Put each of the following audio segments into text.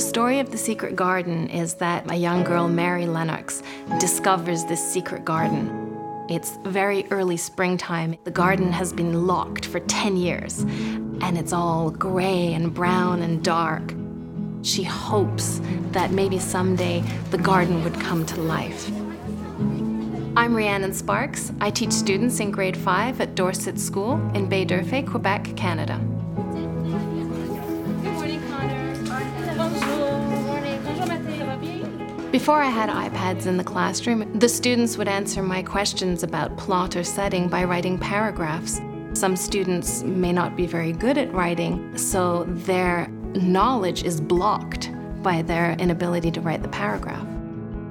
The story of the secret garden is that a young girl, Mary Lennox, discovers this secret garden. It's very early springtime. The garden has been locked for 10 years, and it's all gray and brown and dark. She hopes that maybe someday the garden would come to life. I'm Rhiannon Sparks. I teach students in grade 5 at Dorset School in Baie-D'Urfé, Quebec, Canada. Before I had iPads in the classroom, the students would answer my questions about plot or setting by writing paragraphs. Some students may not be very good at writing, so their knowledge is blocked by their inability to write the paragraph.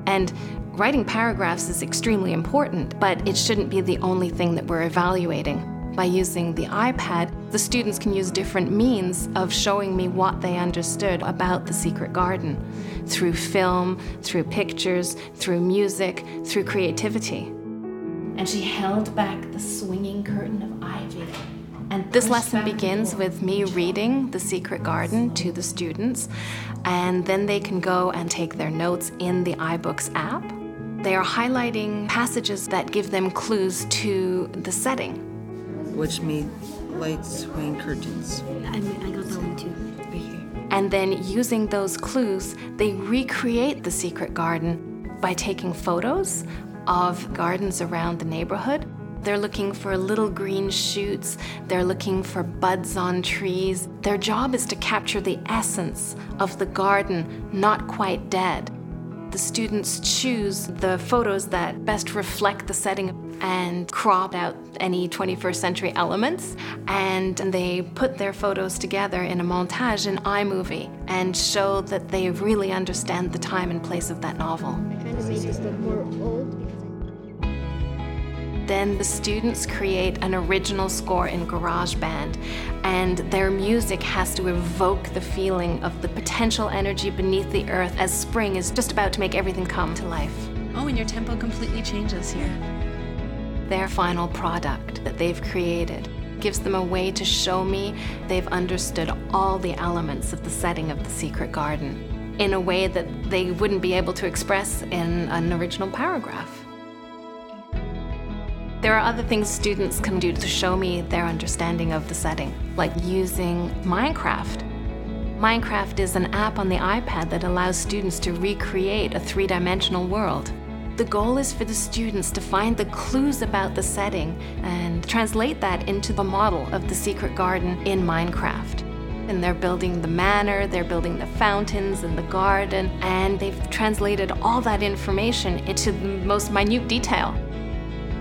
And writing paragraphs is extremely important, but it shouldn't be the only thing that we're evaluating. By using the iPad, the students can use different means of showing me what they understood about the secret garden through film, through pictures, through music, through creativity. And she held back the swinging curtain of ivy. And this lesson begins with me reading The Secret Garden to the students, and then they can go and take their notes in the iBooks app. They are highlighting passages that give them clues to the setting which made light swing curtains. I, I got that one too, right here. And then using those clues, they recreate the secret garden by taking photos of gardens around the neighborhood. They're looking for little green shoots, they're looking for buds on trees. Their job is to capture the essence of the garden not quite dead. The students choose the photos that best reflect the setting and crop out any 21st century elements. And they put their photos together in a montage in iMovie and show that they really understand the time and place of that novel. Then the students create an original score in GarageBand, and their music has to evoke the feeling of the potential energy beneath the earth as spring is just about to make everything come to life. Oh, and your tempo completely changes here. Their final product that they've created gives them a way to show me they've understood all the elements of the setting of the secret garden in a way that they wouldn't be able to express in an original paragraph. There are other things students can do to show me their understanding of the setting, like using Minecraft. Minecraft is an app on the iPad that allows students to recreate a three-dimensional world. The goal is for the students to find the clues about the setting and translate that into the model of the secret garden in Minecraft. And they're building the manor, they're building the fountains and the garden, and they've translated all that information into the most minute detail.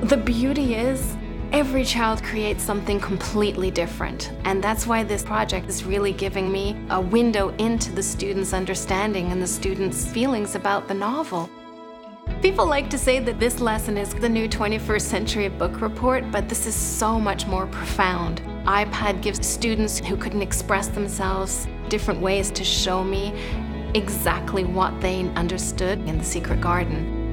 The beauty is, every child creates something completely different. And that's why this project is really giving me a window into the students' understanding and the students' feelings about the novel. People like to say that this lesson is the new 21st century book report, but this is so much more profound. iPad gives students who couldn't express themselves different ways to show me exactly what they understood in the secret garden.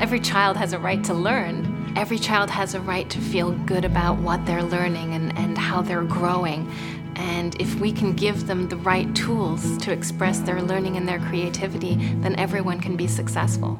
Every child has a right to learn. Every child has a right to feel good about what they're learning and, and how they're growing. And if we can give them the right tools to express their learning and their creativity, then everyone can be successful.